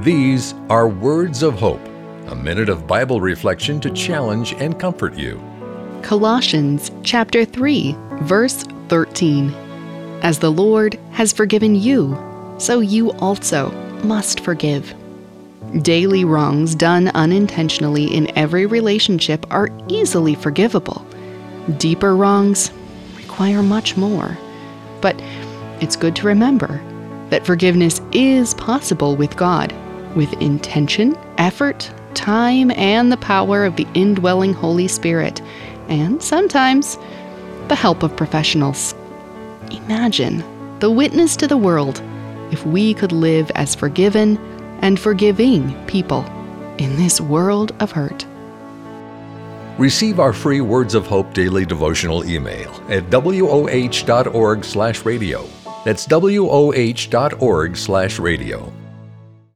These are Words of Hope, a minute of Bible reflection to challenge and comfort you. Colossians chapter 3, verse 13. As the Lord has forgiven you, so you also must forgive. Daily wrongs done unintentionally in every relationship are easily forgivable. Deeper wrongs require much more. But it's good to remember that forgiveness is possible with God, with intention, effort, time, and the power of the indwelling Holy Spirit, and sometimes the help of professionals. Imagine the witness to the world if we could live as forgiven and forgiving people in this world of hurt. Receive our free Words of Hope daily devotional email at woh.org/radio. That's woh.org/radio.